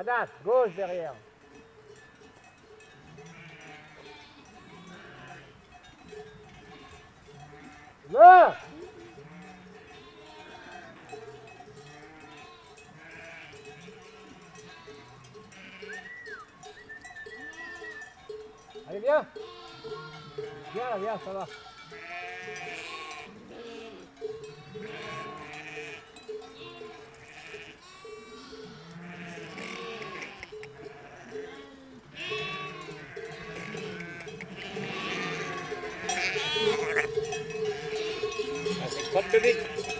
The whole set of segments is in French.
Adat, gauche derrière. Là Allez, viens Viens, viens, ça va. Pas de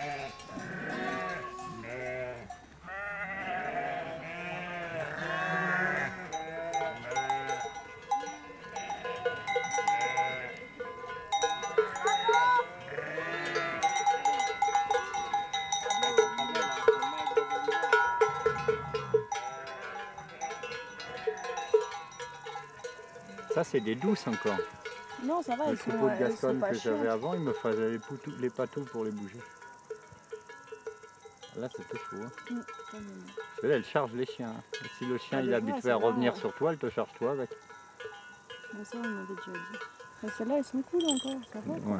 Ça, c'est des douces encore. Non, ça va, Le elles sont, troupeau de elles sont Gascogne pas que j'avais avant, il me faisait les, poutou- les patous pour les bouger. Là, c'était chaud. hein. Mm, là, elle charge les chiens. hein. Si le chien Ah, il habitué c'est à revenir sur toi, elle te charge toi avec. Mais ça, on m'avait déjà dit. Mais Celles-là, elles sont cool encore, ça va. Ouais.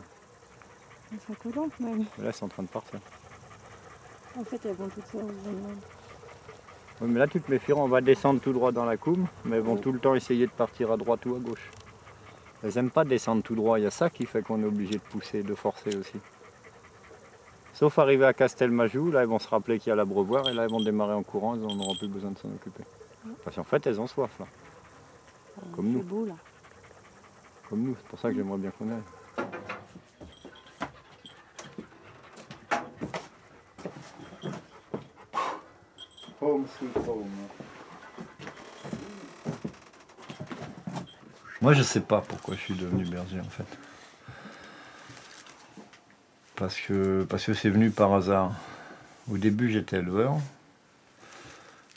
Elles sont collantes même. Là, elles sont en train de partir. En fait, elles vont toutes seules. Oui, mais là, tu te méfieras, on va descendre tout droit dans la coume, mais elles vont tout le temps essayer de partir à droite ou à gauche. Elles n'aiment pas descendre tout droit, il y a ça qui fait qu'on est obligé de pousser, de forcer aussi. Sauf arriver à Castelmajou, là, elles vont se rappeler qu'il y a l'abreuvoir, et là, elles vont démarrer en courant, elles n'auront plus besoin de s'en occuper. Parce qu'en fait, elles ont soif, là, Comme nous. beau là. comme nous, c'est pour ça que j'aimerais bien qu'on aille. Moi, je sais pas pourquoi je suis devenu berger en fait. Parce que parce que c'est venu par hasard. Au début, j'étais éleveur.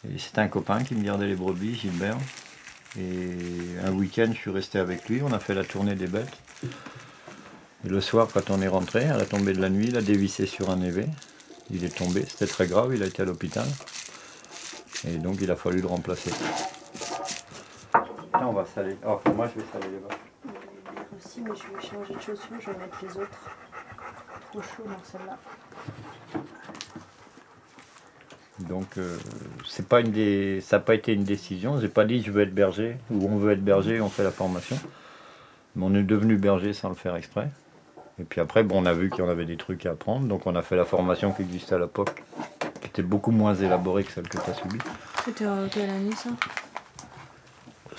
Et c'était un copain qui me gardait les brebis, Gilbert. Et un week-end, je suis resté avec lui. On a fait la tournée des bêtes. Et le soir, quand on est rentré, à la tombée de la nuit, il a dévissé sur un évé. Il est tombé, c'était très grave, il a été à l'hôpital. Et donc, il a fallu le remplacer. On va saler. Oh, moi, je vais saler les vaches. Aussi, mais je vais changer de chaussures, je vais mettre les autres. Trop chaud dans celle-là. Donc, euh, c'est pas une des... ça n'a pas été une décision. J'ai pas dit je veux être berger ou on veut être berger, on fait la formation. Mais on est devenu berger sans le faire exprès. Et puis après, bon, on a vu qu'il y en avait des trucs à apprendre. Donc, on a fait la formation qui existait à l'époque, qui était beaucoup moins élaborée que celle que tu as subie. C'était en quelle année ça?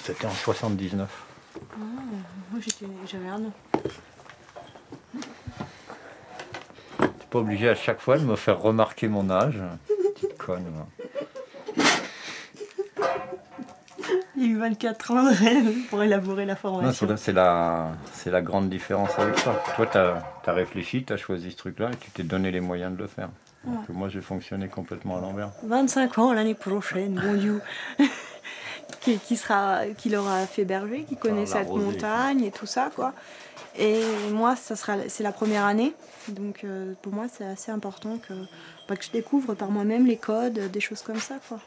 C'était en 79. Moi j'étais- j'avais un an. T'es pas obligé à chaque fois de me faire remarquer mon âge. Petite conne. moi. Il y a eu 24 ans pour élaborer la formation. c'est la- c'est la, grande différence avec toi. Toi, tu as, réfléchi, tu as choisi ce truc-là et tu t'es donné les moyens de le faire. Moi, j'ai fonctionné complètement à l'envers. 25 ans l'année prochaine, bon Dieu. qui, qui sera, qui l'aura fait berger, qui connaît cette rosée. montagne et tout ça, quoi. Et moi, ça sera, c'est la première année, donc euh, pour moi, c'est assez important que, bah, que je découvre par moi-même les codes, des choses comme ça, quoi.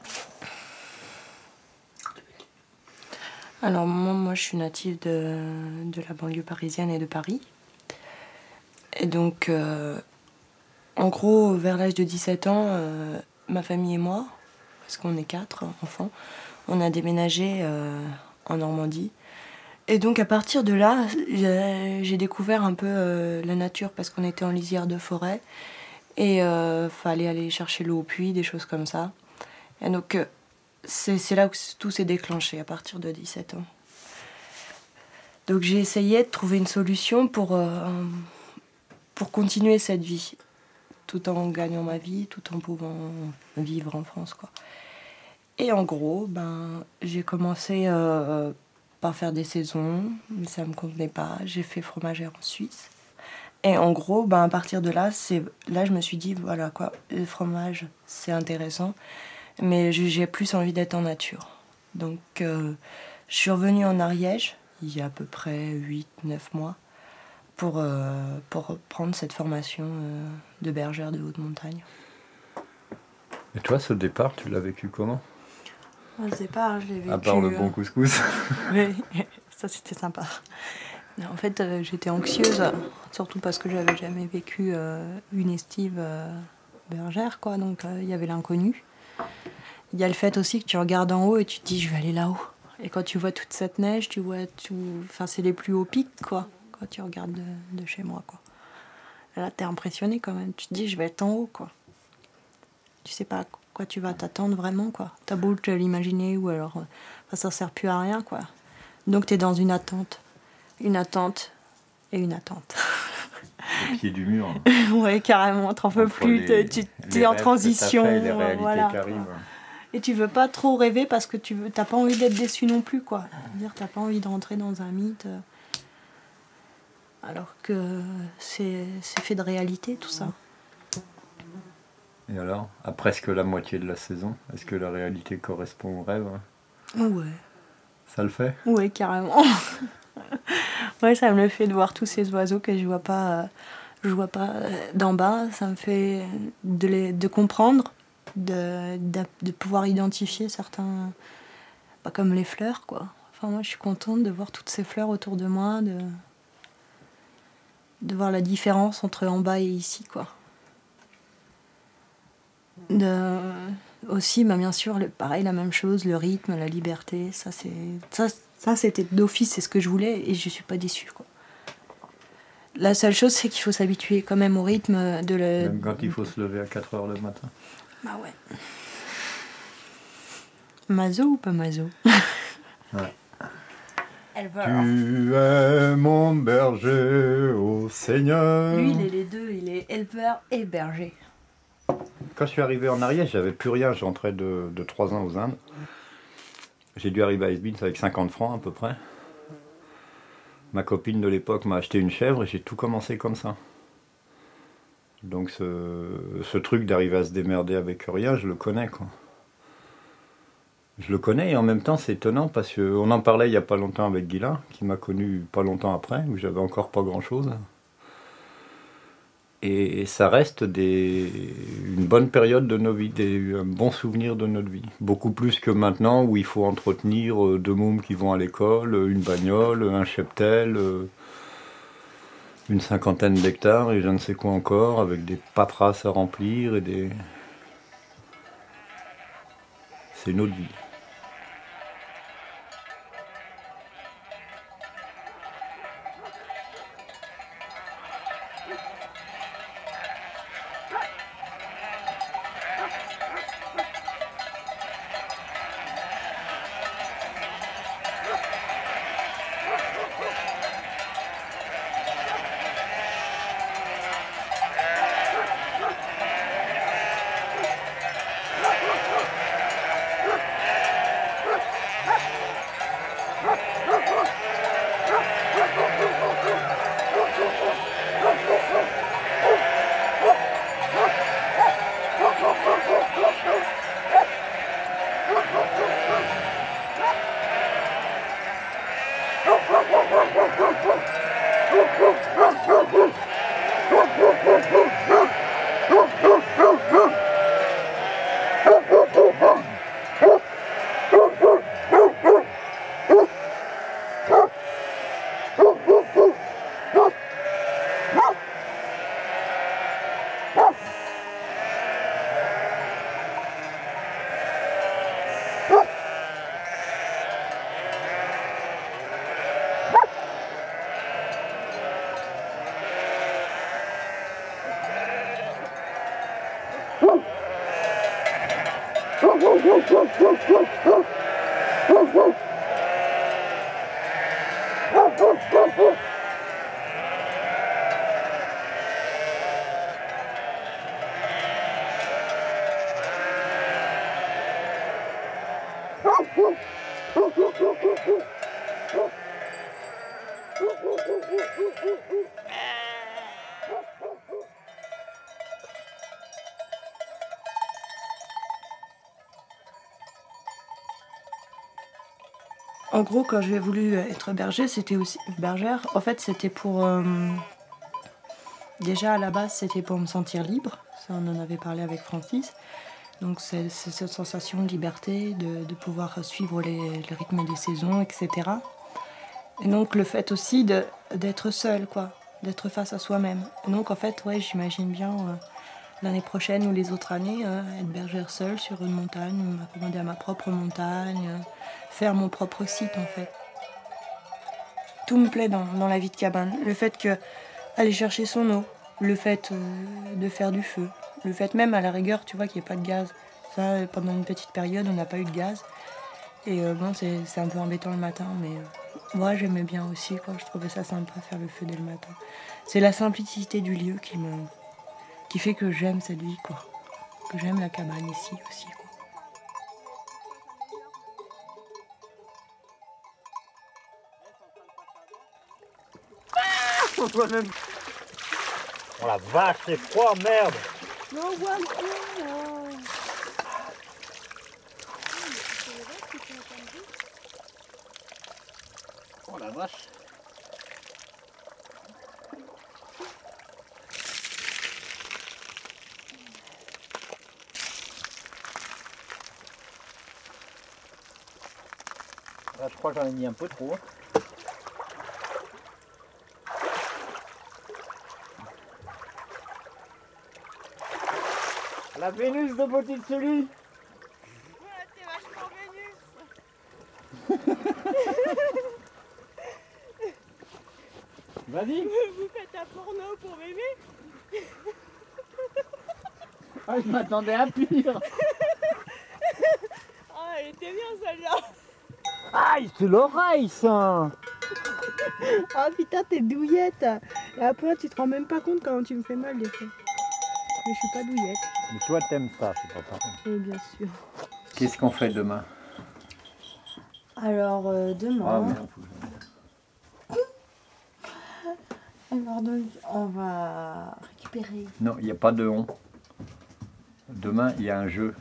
Alors moi, moi je suis native de, de la banlieue parisienne et de Paris. Et donc, euh, en gros, vers l'âge de 17 ans, euh, ma famille et moi, parce qu'on est quatre enfants, on a déménagé euh, en Normandie. Et donc à partir de là, j'ai découvert un peu euh, la nature parce qu'on était en lisière de forêt. Et euh, fallait aller chercher l'eau au puits, des choses comme ça. Et donc, euh, c'est là où tout s'est déclenché, à partir de 17 ans. Donc, j'ai essayé de trouver une solution pour, pour continuer cette vie, tout en gagnant ma vie, tout en pouvant vivre en France, quoi. Et en gros, ben, j'ai commencé euh, par faire des saisons, mais ça me convenait pas. J'ai fait fromagère en Suisse. Et en gros, ben, à partir de là, c'est là je me suis dit voilà quoi, le fromage c'est intéressant, mais j'ai plus envie d'être en nature. Donc euh, je suis revenue en Ariège il y a à peu près 8-9 mois pour, euh, pour prendre cette formation euh, de bergère de haute montagne. Et toi, ce départ, tu l'as vécu comment? Au départ, je l'ai vécu. À part le euh, bon couscous. Oui, ça c'était sympa. En fait, euh, j'étais anxieuse, surtout parce que j'avais jamais vécu euh, une estive euh, bergère, quoi. Donc euh, il y avait l'inconnu. Il y a le fait aussi que tu regardes en haut et tu te dis je vais aller là-haut. Et quand tu vois toute cette neige, tu vois tout. Enfin, c'est les plus hauts pics, quoi. Quand tu regardes de, de chez moi, quoi. Là, t'es impressionné quand même. Tu te dis je vais être en haut, quoi. Tu sais pas quoi tu vas t'attendre vraiment, quoi. T'as beau l'imaginer ou alors. euh, enfin, ça sert plus à rien, quoi. Donc t'es dans une attente. Une attente et une attente. Au pied du mur. ouais, carrément, t'en peux plus, les- tu t'es en transition. fait et les réalités voilà. qui arrivent. Et tu veux pas trop rêver parce que tu veux, t'as pas envie d'être déçu non plus, quoi. dire t'as pas envie de rentrer dans un mythe. euh, Alors que c'est fait de réalité, tout ça. Et alors, à presque la moitié de la saison, est-ce que la réalité correspond au rêve Ouais. Ça le fait? Ouais, carrément. ouais, ça me le fait de voir tous ces oiseaux que je vois pas, euh, je vois pas euh, d'en bas. Ça me fait de, les, de comprendre, de, de, de pouvoir identifier certains, pas comme les fleurs, quoi. Enfin, moi, je suis contente de voir toutes ces fleurs autour de moi, de, de voir la différence entre en bas et ici, quoi. De, aussi, bah, bien sûr, le, pareil, la même chose, le rythme, la liberté, ça, c'est, ça, ça c'était d'office, c'est ce que je voulais et je suis pas déçue, quoi. La seule chose, c'est qu'il faut s'habituer quand même au rythme de le. Même quand il faut se lever à 4 heures le matin. Bah ouais. Mazo ou pas Mazo? Ouais. Elle va. Tu es mon berger, ô Seigneur. Lui, il est les deux, il est éleveur et berger. Quand je suis arrivé en Ariège, j'avais plus rien. Je rentrais de, de 3 ans aux Indes. J'ai dû arriver à Esbins avec 50 francs à peu près. Ma copine de l'époque m'a acheté une chèvre et j'ai tout commencé comme ça. Donc ce, truc d'arriver à se démerder avec rien, je le connais quoi. Je le connais et en même temps c'est étonnant parce qu'on en parlait il n'y a pas longtemps avec Guilain, qui m'a connu pas longtemps après, où j'avais encore pas grand chose. Et ça reste des, une bonne période de nos vies, un bon souvenir de notre vie. Beaucoup plus que maintenant où il faut entretenir euh, deux mômes qui vont à l'école, une bagnole, un cheptel, euh, une cinquantaine d'hectares et je ne sais quoi encore, avec des paperasses à remplir et des. C'est une autre vie. Woof, woof, woof, woof, woof, woof, woof, woof. En gros, quand j'ai voulu être bergère. En fait, c'était pour euh, déjà à la base, c'était pour me sentir libre. Ça, on en avait parlé avec Francis. Donc, c'est cette sensation de liberté, de, pouvoir suivre les, les rythmes des saisons, etc. Et donc, le fait aussi d'être seul, quoi, d'être face à soi-même. Donc, en fait, ouais, j'imagine bien euh, l'année prochaine ou les autres années euh, être bergère seule sur une montagne, m'accommoder à ma propre montagne. Faire mon propre site en fait. Tout me plaît dans, dans la vie de cabane. Le fait que aller chercher son eau, le fait euh, de faire du feu, le fait même à la rigueur, tu vois, qu'il n'y ait pas de gaz. Ça, pendant une petite période, on n'a pas eu de gaz. Et euh, bon, c'est c'est un peu embêtant le matin, mais euh, moi j'aimais bien aussi, quoi. Je trouvais ça sympa faire le feu dès le matin. C'est la simplicité du lieu qui me, qui fait que j'aime cette vie, quoi. Que j'aime la cabane ici aussi, quoi. Oh la vache, c'est froid, merde Oh la vache Là, je crois que j'en ai mis un peu trop. La Vénus de Botticelli t'es vachement Vas-y. Vous faites un porno pour bébé Ah, je m'attendais à pire. Ah, elle était bien celle-là. Aïe, c'est l'oreille ça. Ah putain, t'es douillette. Et après, tu te rends même pas compte quand tu me fais mal des fois. Mais je suis pas douillette, Mais toi, t'aimes ça, c'est pas pareil. oui, bien sûr. Qu'est-ce qu'on fait demain? Alors, euh, demain... Ah Alors donc, on va récupérer. Non, il n'y a pas de on. Demain, il y a un jeu.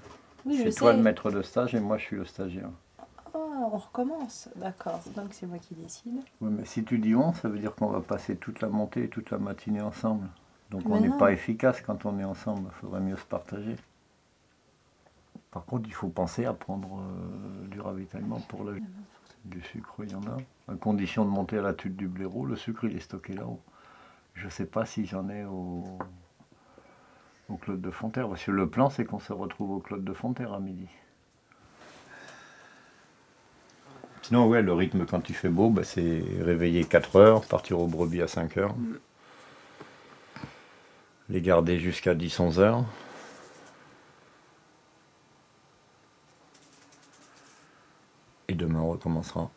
Oui, je C'est toi sais. le maître de stage et moi je suis le stagiaire. Oh, on recommence. D'accord. Donc c'est moi qui décide. Oui, mais si tu dis on, ça veut dire qu'on va passer toute la montée et toute la matinée ensemble. Donc on n'est pas efficace quand on est ensemble. Il faudrait mieux se partager. Par contre, il faut penser à prendre euh, du ravitaillement pour le du sucre, il y en a. À condition de monter à la tuile du blaireau, le sucre il est stocké là-haut. Je ne sais pas si j'en ai au, au Claude de Fonterre. Parce que le plan, c'est qu'on se retrouve au Claude de Fonterre à midi. Sinon, ouais, le rythme quand il fait beau, bah, c'est réveiller 4 heures, partir au brebis à 5 heures. Les garder jusqu'à 10-11 heures. Et demain, on recommencera.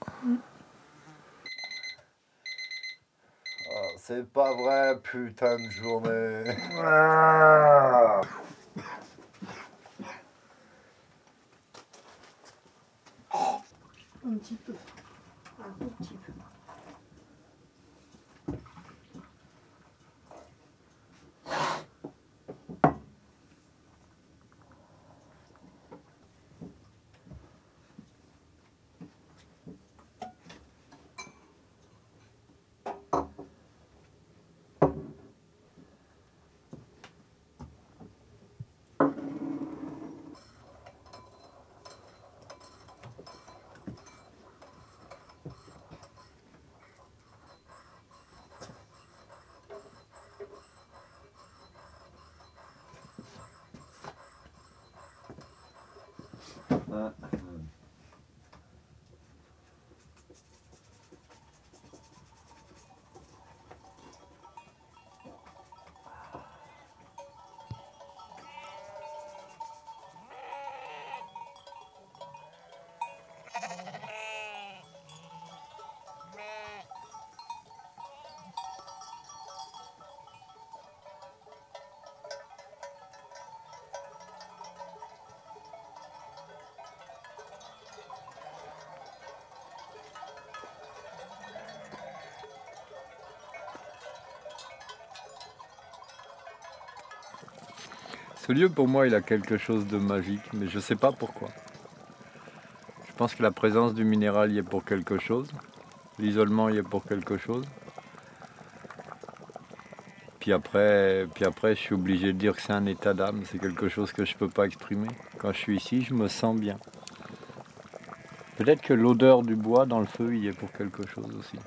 Ah, c'est pas vrai, putain de journée. Un petit peu. that. Ce lieu, pour moi, il a quelque chose de magique, mais je ne sais pas pourquoi. Je pense que la présence du minéral y est pour quelque chose. L'isolement y est pour quelque chose. Puis après, puis après, je suis obligé de dire que c'est un état d'âme, c'est quelque chose que je ne peux pas exprimer. Quand je suis ici, je me sens bien. Peut-être que l'odeur du bois dans le feu y est pour quelque chose aussi.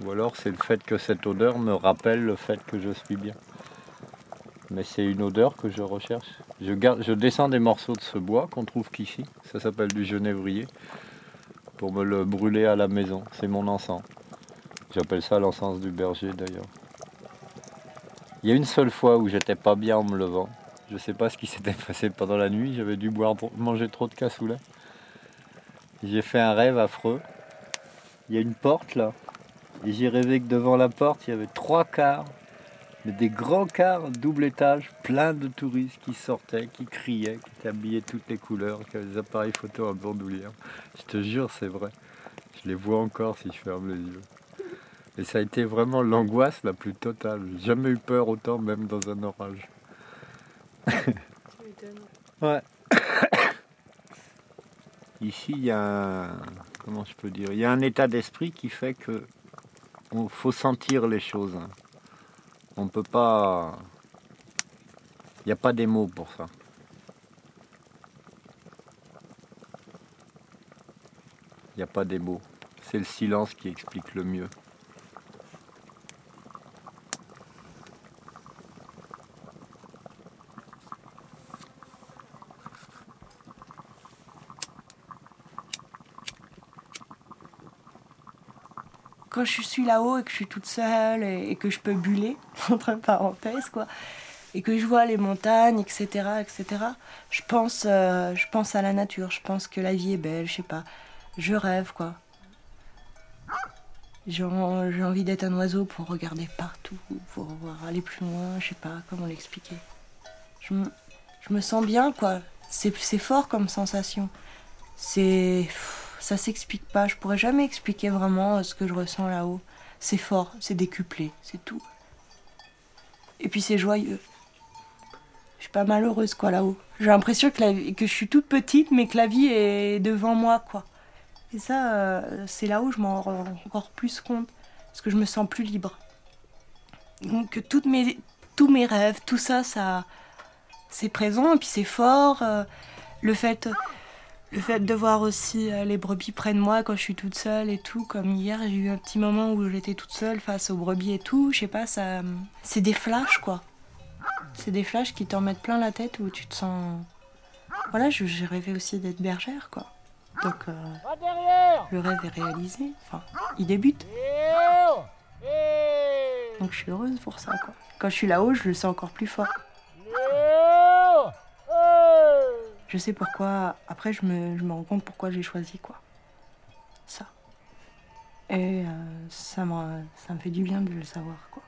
Ou alors c'est le fait que cette odeur me rappelle le fait que je suis bien. Mais c'est une odeur que je recherche. Je, descends des morceaux de ce bois qu'on trouve qu'ici. Ça s'appelle du genévrier. Pour me le brûler à la maison. C'est mon encens. J'appelle ça l'encens du berger d'ailleurs. Il y a une seule fois où j'étais pas bien en me levant. Je sais pas ce qui s'était passé pendant la nuit. J'avais dû boire, manger trop de cassoulet. J'ai fait un rêve affreux. Il y a une porte là. Et j'ai rêvé que devant la porte, il y avait trois quarts, des grands quarts, double étage, plein de touristes qui sortaient, qui criaient, qui étaient habillés toutes les couleurs, qui avaient des appareils photo en bandoulière. Je te jure, c'est vrai. Je les vois encore si je ferme les yeux. Et ça a été vraiment l'angoisse la plus totale. J'ai jamais eu peur autant, même dans un orage. ouais. Ici, il y a un, comment je peux dire, il y a un état d'esprit qui fait que on faut sentir les choses. On peut pas, il n'y a pas des mots pour ça. Il n'y a pas des mots. C'est le silence qui explique le mieux. Quand je suis là-haut et que je suis toute seule et, que je peux buller, entre parenthèses, quoi, et que je vois les montagnes, etc., etc., je pense, euh, je pense à la nature, je pense que la vie est belle, je sais pas. Je rêve, quoi. J'ai envie d'être un oiseau pour regarder partout, pour aller plus loin, je sais pas comment l'expliquer. Je me sens bien, quoi. C'est fort comme sensation. C'est ça s'explique pas. Je pourrais jamais expliquer vraiment euh, ce que je ressens là-haut. C'est fort, c'est décuplé, c'est tout. Et puis c'est joyeux. Je suis pas malheureuse quoi là-haut. J'ai l'impression que, que je suis toute petite mais que la vie est devant moi quoi. Et ça, euh, c'est là où je m'en rends encore plus compte. Parce que je me sens plus libre. Donc toutes mes, tous mes rêves, tout ça, ça c'est présent et puis c'est fort. Euh, le fait le fait de voir aussi euh, les brebis près de moi quand je suis toute seule et tout, comme hier, j'ai eu un petit moment où j'étais toute seule face aux brebis et tout, je sais pas, ça, c'est des flashs quoi. C'est des flashs qui t'en mettent plein la tête où tu te sens. Voilà, j'ai rêvé aussi d'être bergère quoi. Donc euh, le rêve est réalisé, enfin, il débute. Donc je suis heureuse pour ça quoi. Quand je suis là-haut, je le sens encore plus fort. Je sais pourquoi. Après, je me, je rends compte pourquoi j'ai choisi quoi. Ça. Et euh, ça, me, ça me fait du bien de le savoir quoi.